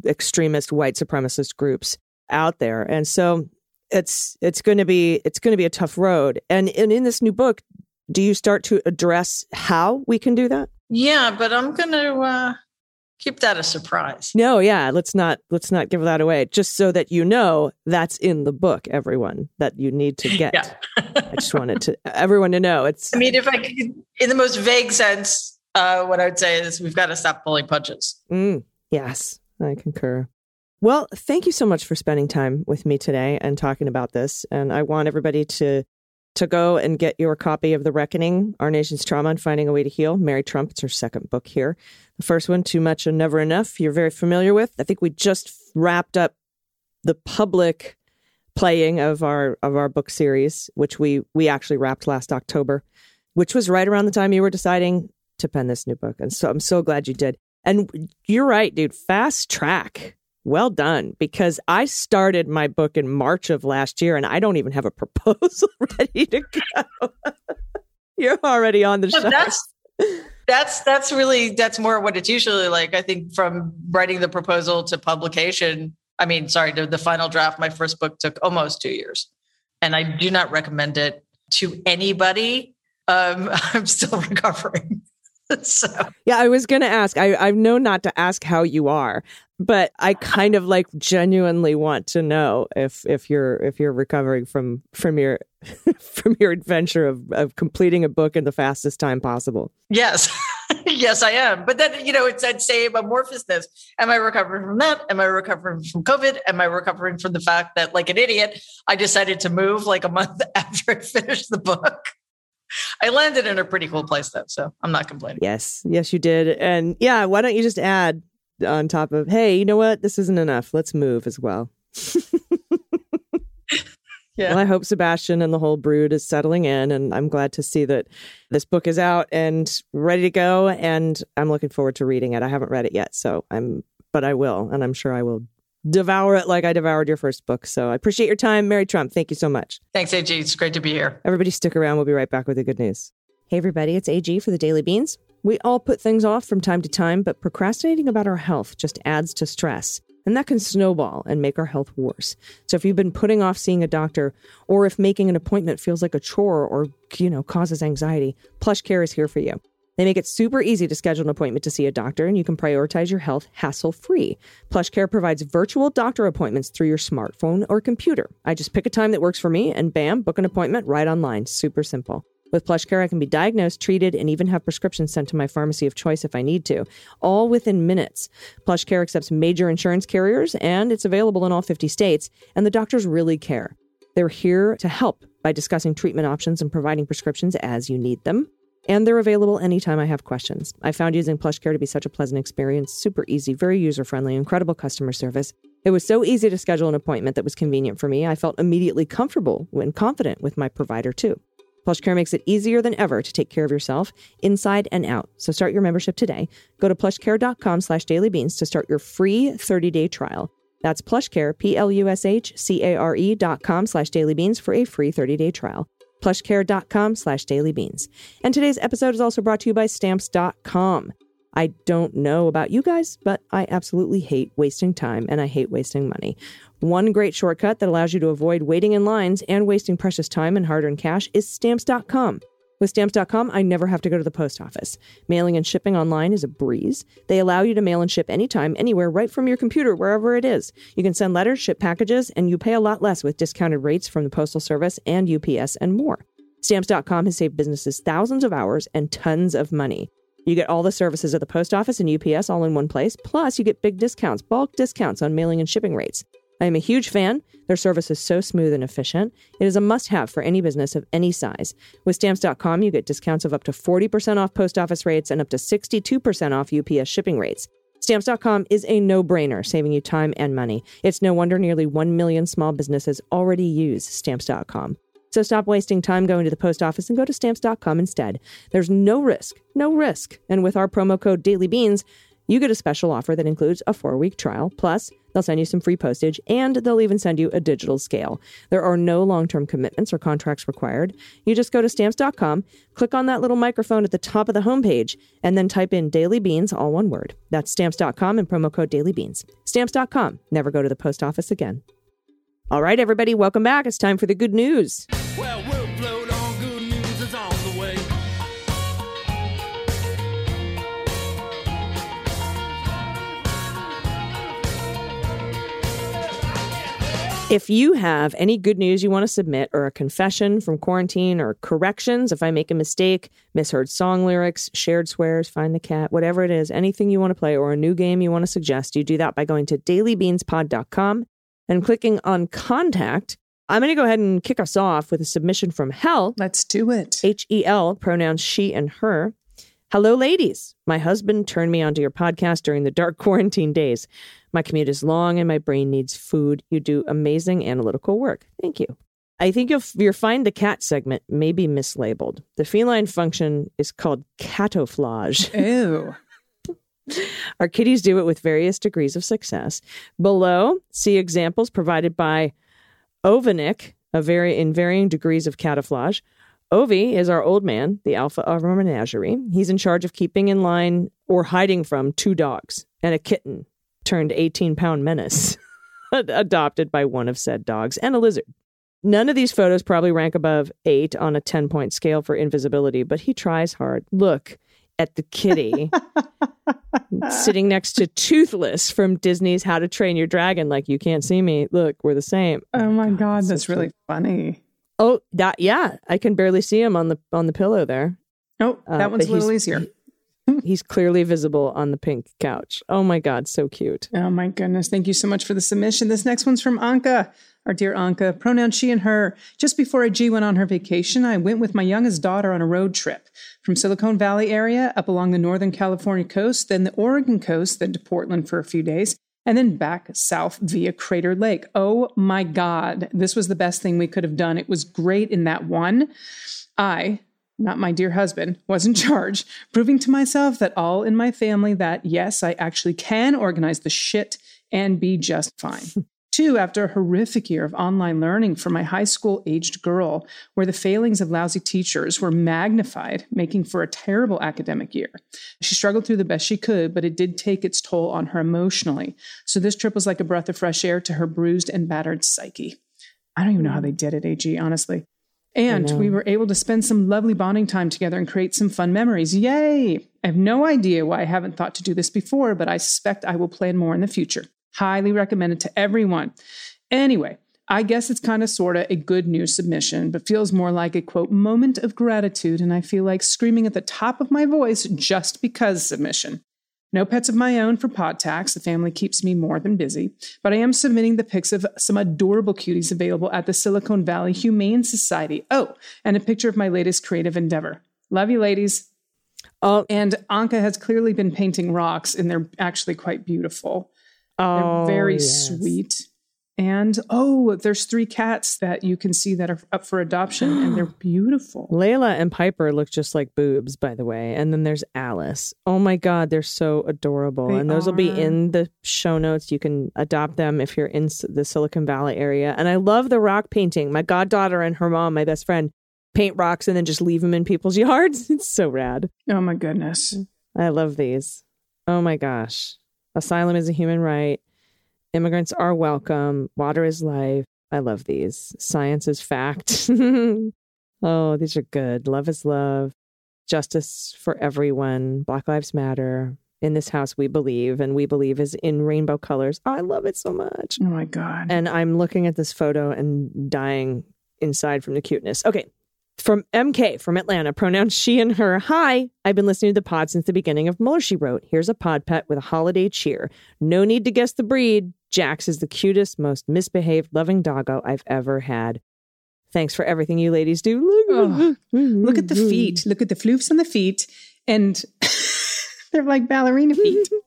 extremist white supremacist groups out there. And so it's it's going to be it's going to be a tough road. And, and in this new book, do you start to address how we can do that? Yeah, but I'm going to uh, keep that a surprise. No, yeah, let's not let's not give that away. Just so that you know that's in the book, everyone that you need to get. Yeah. I just wanted to everyone to know it's I mean, if I could, in the most vague sense, uh, what I would say is we've got to stop pulling punches. Mm, yes, I concur. Well, thank you so much for spending time with me today and talking about this. And I want everybody to to go and get your copy of The Reckoning, Our Nation's Trauma and Finding a Way to Heal. Mary Trump, it's her second book here. The first one, Too Much and Never Enough, you're very familiar with. I think we just wrapped up the public playing of our of our book series, which we we actually wrapped last October, which was right around the time you were deciding to pen this new book. And so I'm so glad you did. And you're right, dude. Fast track. Well done. Because I started my book in March of last year and I don't even have a proposal ready to go. you're already on the show. that's that's that's really that's more what it's usually like. I think from writing the proposal to publication. I mean, sorry, to the final draft. My first book took almost two years, and I do not recommend it to anybody. Um, I'm still recovering, so Yeah, I was going to ask. I, I know not to ask how you are, but I kind of like genuinely want to know if if you're if you're recovering from from your from your adventure of of completing a book in the fastest time possible. yes, yes, I am. But then you know, it's that same amorphousness. Am I recovering from that? Am I recovering from COVID? Am I recovering from the fact that, like an idiot, I decided to move like a month after I finished the book? I landed in a pretty cool place though, so I'm not complaining. Yes, yes, you did. And yeah, why don't you just add on top of, hey, you know what? This isn't enough. Let's move as well. Yeah. Well, I hope Sebastian and the whole brood is settling in, and I'm glad to see that this book is out and ready to go. And I'm looking forward to reading it. I haven't read it yet, so I'm, but I will, and I'm sure I will devour it like I devoured your first book. So I appreciate your time, Mary Trump. Thank you so much. Thanks, AG. It's great to be here. Everybody, stick around. We'll be right back with the good news. Hey, everybody, it's AG for the Daily Beans. We all put things off from time to time, but procrastinating about our health just adds to stress. And that can snowball and make our health worse. So if you've been putting off seeing a doctor, or if making an appointment feels like a chore or, you know, causes anxiety, PlushCare is here for you. They make it super easy to schedule an appointment to see a doctor, and you can prioritize your health hassle free. PlushCare provides virtual doctor appointments through your smartphone or computer. I just pick a time that works for me, and bam, book an appointment right online. Super simple. With PlushCare, I can be diagnosed, treated, and even have prescriptions sent to my pharmacy of choice if I need to, all within minutes. PlushCare accepts major insurance carriers, and it's available in all 50 states, and the doctors really care. They're here to help by discussing treatment options and providing prescriptions as you need them. And they're available anytime I have questions. I found using PlushCare to be such a pleasant experience, super easy, very user friendly, incredible customer service. It was so easy to schedule an appointment that was convenient for me. I felt immediately comfortable and confident with my provider too. PlushCare makes it easier than ever to take care of yourself inside and out. So start your membership today. Go to plushcare.com slash dailybeans to start your free 30-day trial. That's plushcare, P-L-U-S-H-C-A-R-E dot com slash dailybeans for a free 30-day trial. plushcare.com slash dailybeans. And today's episode is also brought to you by stamps.com. I don't know about you guys, but I absolutely hate wasting time and I hate wasting money. One great shortcut that allows you to avoid waiting in lines and wasting precious time and hard earned cash is stamps.com. With stamps.com, I never have to go to the post office. Mailing and shipping online is a breeze. They allow you to mail and ship anytime, anywhere, right from your computer, wherever it is. You can send letters, ship packages, and you pay a lot less with discounted rates from the Postal Service and UPS and more. Stamps.com has saved businesses thousands of hours and tons of money. You get all the services of the post office and UPS all in one place, plus you get big discounts, bulk discounts on mailing and shipping rates. I am a huge fan. Their service is so smooth and efficient. It is a must have for any business of any size. With stamps.com, you get discounts of up to 40% off post office rates and up to 62% off UPS shipping rates. Stamps.com is a no brainer, saving you time and money. It's no wonder nearly 1 million small businesses already use Stamps.com. So stop wasting time going to the post office and go to stamps.com instead. There's no risk, no risk. And with our promo code dailybeans, you get a special offer that includes a four week trial. Plus, they'll send you some free postage and they'll even send you a digital scale. There are no long term commitments or contracts required. You just go to stamps.com, click on that little microphone at the top of the homepage, and then type in Daily Beans, all one word. That's stamps.com and promo code Daily Beans. Stamps.com. Never go to the post office again. All right, everybody, welcome back. It's time for the good news. Well, we'll float on. Good news is on the way. If you have any good news you want to submit, or a confession from quarantine, or corrections, if I make a mistake, misheard song lyrics, shared swears, find the cat, whatever it is, anything you want to play, or a new game you want to suggest, you do that by going to dailybeanspod.com and clicking on contact. I'm going to go ahead and kick us off with a submission from Hell. Let's do it. H E L, pronouns she and her. Hello, ladies. My husband turned me onto your podcast during the dark quarantine days. My commute is long and my brain needs food. You do amazing analytical work. Thank you. I think you'll, your Find the Cat segment may be mislabeled. The feline function is called catoflage. Ew. Our kitties do it with various degrees of success. Below, see examples provided by Ovanik, a in varying degrees of camouflage. Ovi is our old man, the alpha of our menagerie. He's in charge of keeping in line or hiding from two dogs and a kitten turned 18 pound menace, adopted by one of said dogs, and a lizard. None of these photos probably rank above eight on a 10 point scale for invisibility, but he tries hard. Look at the kitty sitting next to Toothless from Disney's How to Train Your Dragon. Like, you can't see me. Look, we're the same. Oh my God, so that's really funny. Oh, that yeah, I can barely see him on the on the pillow there. Oh, Uh, that one's a little easier. He's clearly visible on the pink couch. Oh my god, so cute. Oh my goodness. Thank you so much for the submission. This next one's from Anka, our dear Anka. Pronoun she and her. Just before G went on her vacation, I went with my youngest daughter on a road trip from Silicon Valley area up along the Northern California coast, then the Oregon coast, then to Portland for a few days, and then back south via Crater Lake. Oh my God. This was the best thing we could have done. It was great in that one. I, not my dear husband, was in charge, proving to myself that all in my family that, yes, I actually can organize the shit and be just fine. Two, after a horrific year of online learning for my high school aged girl, where the failings of lousy teachers were magnified, making for a terrible academic year. She struggled through the best she could, but it did take its toll on her emotionally. So this trip was like a breath of fresh air to her bruised and battered psyche. I don't even know how they did it, AG, honestly. And we were able to spend some lovely bonding time together and create some fun memories. Yay! I have no idea why I haven't thought to do this before, but I suspect I will plan more in the future. Highly recommended to everyone. Anyway, I guess it's kind of sort of a good news submission, but feels more like a quote moment of gratitude. And I feel like screaming at the top of my voice just because submission. No pets of my own for pod tax. The family keeps me more than busy. But I am submitting the pics of some adorable cuties available at the Silicon Valley Humane Society. Oh, and a picture of my latest creative endeavor. Love you, ladies. Oh, And Anka has clearly been painting rocks, and they're actually quite beautiful. They're oh very yes. sweet. And oh, there's three cats that you can see that are up for adoption, and they're beautiful. Layla and Piper look just like boobs, by the way. And then there's Alice. Oh my God, they're so adorable. They and those will be in the show notes. You can adopt them if you're in the Silicon Valley area. And I love the rock painting. My goddaughter and her mom, my best friend, paint rocks and then just leave them in people's yards. It's so rad. Oh my goodness. I love these. Oh my gosh. Asylum is a human right. Immigrants are welcome. Water is life. I love these. Science is fact. oh, these are good. Love is love. Justice for everyone. Black Lives Matter. In this house, we believe, and we believe is in rainbow colors. I love it so much. Oh my God. And I'm looking at this photo and dying inside from the cuteness. Okay. From MK from Atlanta, pronouns she and her. Hi, I've been listening to the pod since the beginning of Mueller, she wrote. Here's a pod pet with a holiday cheer. No need to guess the breed. Jax is the cutest, most misbehaved, loving doggo I've ever had. Thanks for everything you ladies do. Oh, Look at the feet. Look at the floofs on the feet. And they're like ballerina feet.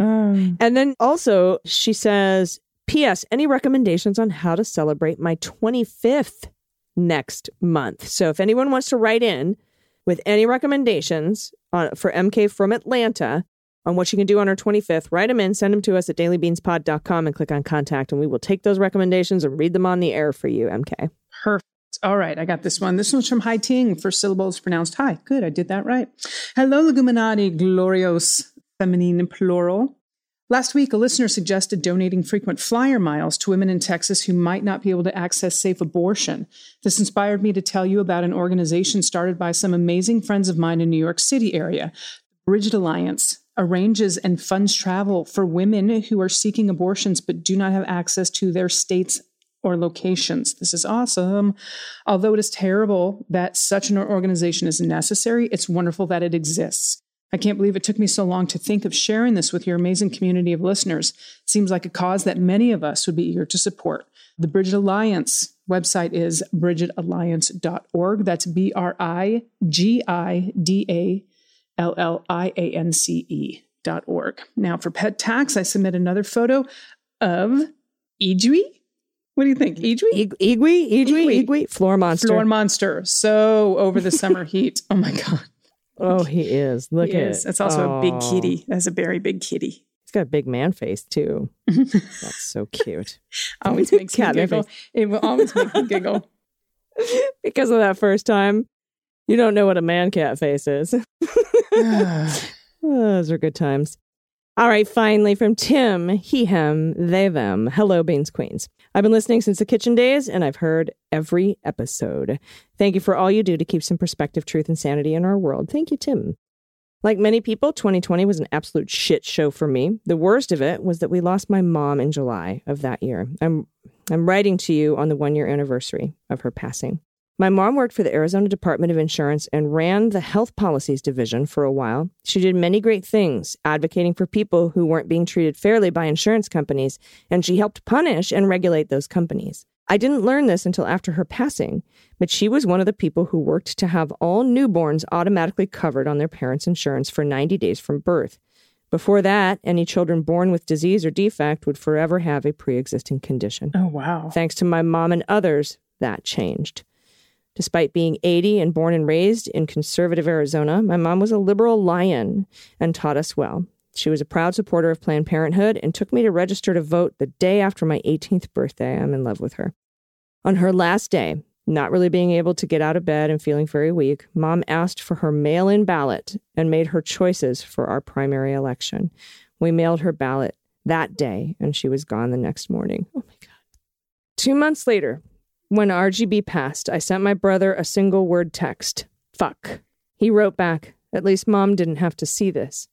Um, And then also, she says, P.S. Any recommendations on how to celebrate my 25th next month? So if anyone wants to write in with any recommendations on, for MK from Atlanta, on what you can do on her 25th. Write them in, send them to us at dailybeanspod.com and click on contact, and we will take those recommendations and read them on the air for you, MK. Perfect. All right, I got this one. This one's from Hai Ting. First syllable is pronounced hi. Good, I did that right. Hello, Leguminati Glorios, feminine plural. Last week, a listener suggested donating frequent flyer miles to women in Texas who might not be able to access safe abortion. This inspired me to tell you about an organization started by some amazing friends of mine in New York City area. Brigid Alliance arranges and funds travel for women who are seeking abortions but do not have access to their states or locations. This is awesome. Although it is terrible that such an organization is necessary, it's wonderful that it exists. I can't believe it took me so long to think of sharing this with your amazing community of listeners. It seems like a cause that many of us would be eager to support. The Brigid Alliance website is brigidalliance.org. That's B R I G I D A L L I A N C E dot org. Now, for pet tax, I submit another photo of Idwi. What do you think? Idwi? Ig- Igwe, Igwe, Igwe. Igwe, floor monster. Floor monster. So over the summer heat. Oh my God. Oh, he is. Look He at is. That's also a big kitty. That's a very big kitty. He's got a big man face too. That's so cute. Always makes me Cat giggle. It will always make me giggle. because of that first time, you don't know what a man cat face is. Those are good times. All right, finally from Tim, he, him, they, them. Hello, Beans Queens. I've been listening since the kitchen days and I've heard every episode. Thank you for all you do to keep some perspective, truth, and sanity in our world. Thank you, Tim. Like many people, 2020 was an absolute shit show for me. The worst of it was that we lost my mom in July of that year. I'm I'm writing to you on the one year anniversary of her passing. My mom worked for the Arizona Department of Insurance and ran the health policies division for a while. She did many great things, advocating for people who weren't being treated fairly by insurance companies, and she helped punish and regulate those companies. I didn't learn this until after her passing, but she was one of the people who worked to have all newborns automatically covered on their parents' insurance for 90 days from birth. Before that, any children born with disease or defect would forever have a pre existing condition. Oh, wow. Thanks to my mom and others, that changed. Despite being 80 and born and raised in conservative Arizona, my mom was a liberal lion and taught us well. She was a proud supporter of Planned Parenthood and took me to register to vote the day after my 18th birthday. I'm in love with her. On her last day, not really being able to get out of bed and feeling very weak, mom asked for her mail in ballot and made her choices for our primary election. We mailed her ballot that day and she was gone the next morning. Oh my God. Two months later, when RGB passed, I sent my brother a single word text fuck. He wrote back, At least mom didn't have to see this.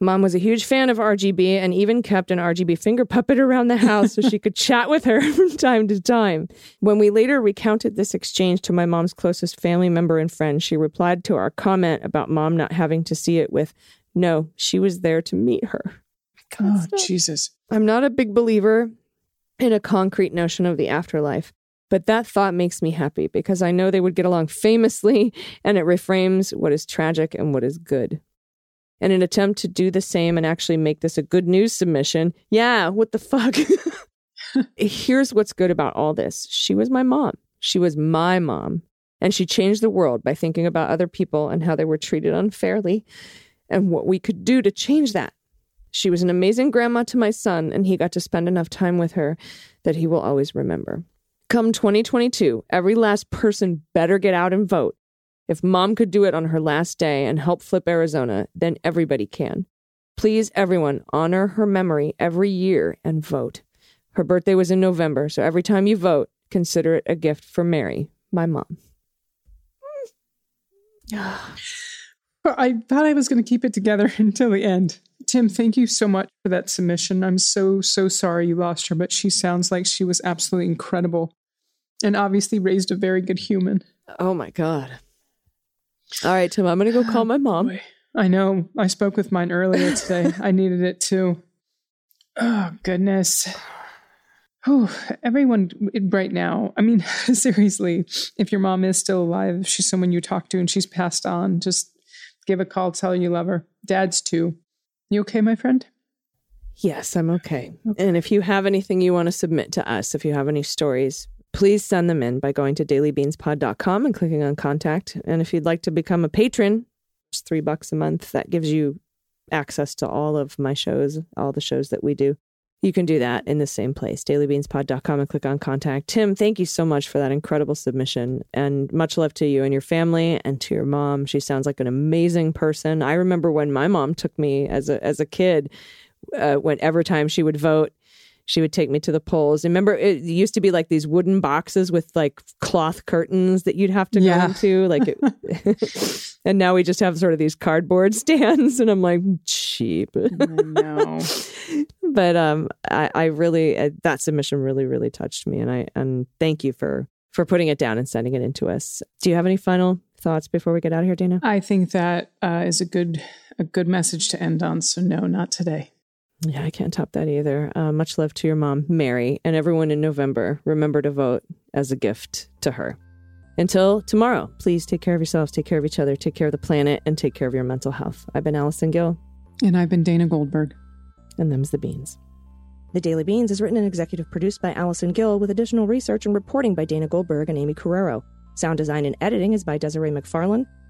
Mom was a huge fan of RGB and even kept an RGB finger puppet around the house so she could chat with her from time to time. When we later recounted this exchange to my mom's closest family member and friend, she replied to our comment about mom not having to see it with, No, she was there to meet her. Oh, Jesus. I'm not a big believer in a concrete notion of the afterlife, but that thought makes me happy because I know they would get along famously and it reframes what is tragic and what is good. And in an attempt to do the same and actually make this a good news submission, yeah, what the fuck? Here's what's good about all this she was my mom. She was my mom. And she changed the world by thinking about other people and how they were treated unfairly and what we could do to change that. She was an amazing grandma to my son, and he got to spend enough time with her that he will always remember. Come 2022, every last person better get out and vote. If mom could do it on her last day and help flip Arizona, then everybody can. Please, everyone, honor her memory every year and vote. Her birthday was in November, so every time you vote, consider it a gift for Mary, my mom. I thought I was going to keep it together until the end. Tim, thank you so much for that submission. I'm so, so sorry you lost her, but she sounds like she was absolutely incredible and obviously raised a very good human. Oh my God. All right, Tim, I'm going to go call my mom. Boy, I know. I spoke with mine earlier today. I needed it too. Oh, goodness. Oh, everyone right now. I mean, seriously, if your mom is still alive, if she's someone you talk to and she's passed on, just give a call, tell her you love her. Dad's too. You okay, my friend? Yes, I'm okay. And if you have anything you want to submit to us, if you have any stories, please send them in by going to dailybeanspod.com and clicking on contact. And if you'd like to become a patron, it's three bucks a month. That gives you access to all of my shows, all the shows that we do, you can do that in the same place, dailybeanspod.com, and click on contact. Tim, thank you so much for that incredible submission. And much love to you and your family and to your mom. She sounds like an amazing person. I remember when my mom took me as a, as a kid, uh, when every time she would vote, she would take me to the polls. Remember, it used to be like these wooden boxes with like cloth curtains that you'd have to Yeah. go into. Like, it, and now we just have sort of these cardboard stands, and I'm like, cheap. I know. but um, I, I really uh, that submission really really touched me, and I and thank you for for putting it down and sending it into us. Do you have any final thoughts before we get out of here, Dana? I think that uh, is a good a good message to end on. So no, not today. Yeah, I can't top that either. Uh, much love to your mom, Mary, and everyone in November. Remember to vote as a gift to her. Until tomorrow, please take care of yourselves, take care of each other, take care of the planet, and take care of your mental health. I've been Allison Gill, And I've been Dana Goldberg. and them's the beans. The Daily Beans is written and executive produced by Allison Gill with additional research and reporting by Dana Goldberg and Aimee Carrero. Sound design and editing is by Desiree McFarlane,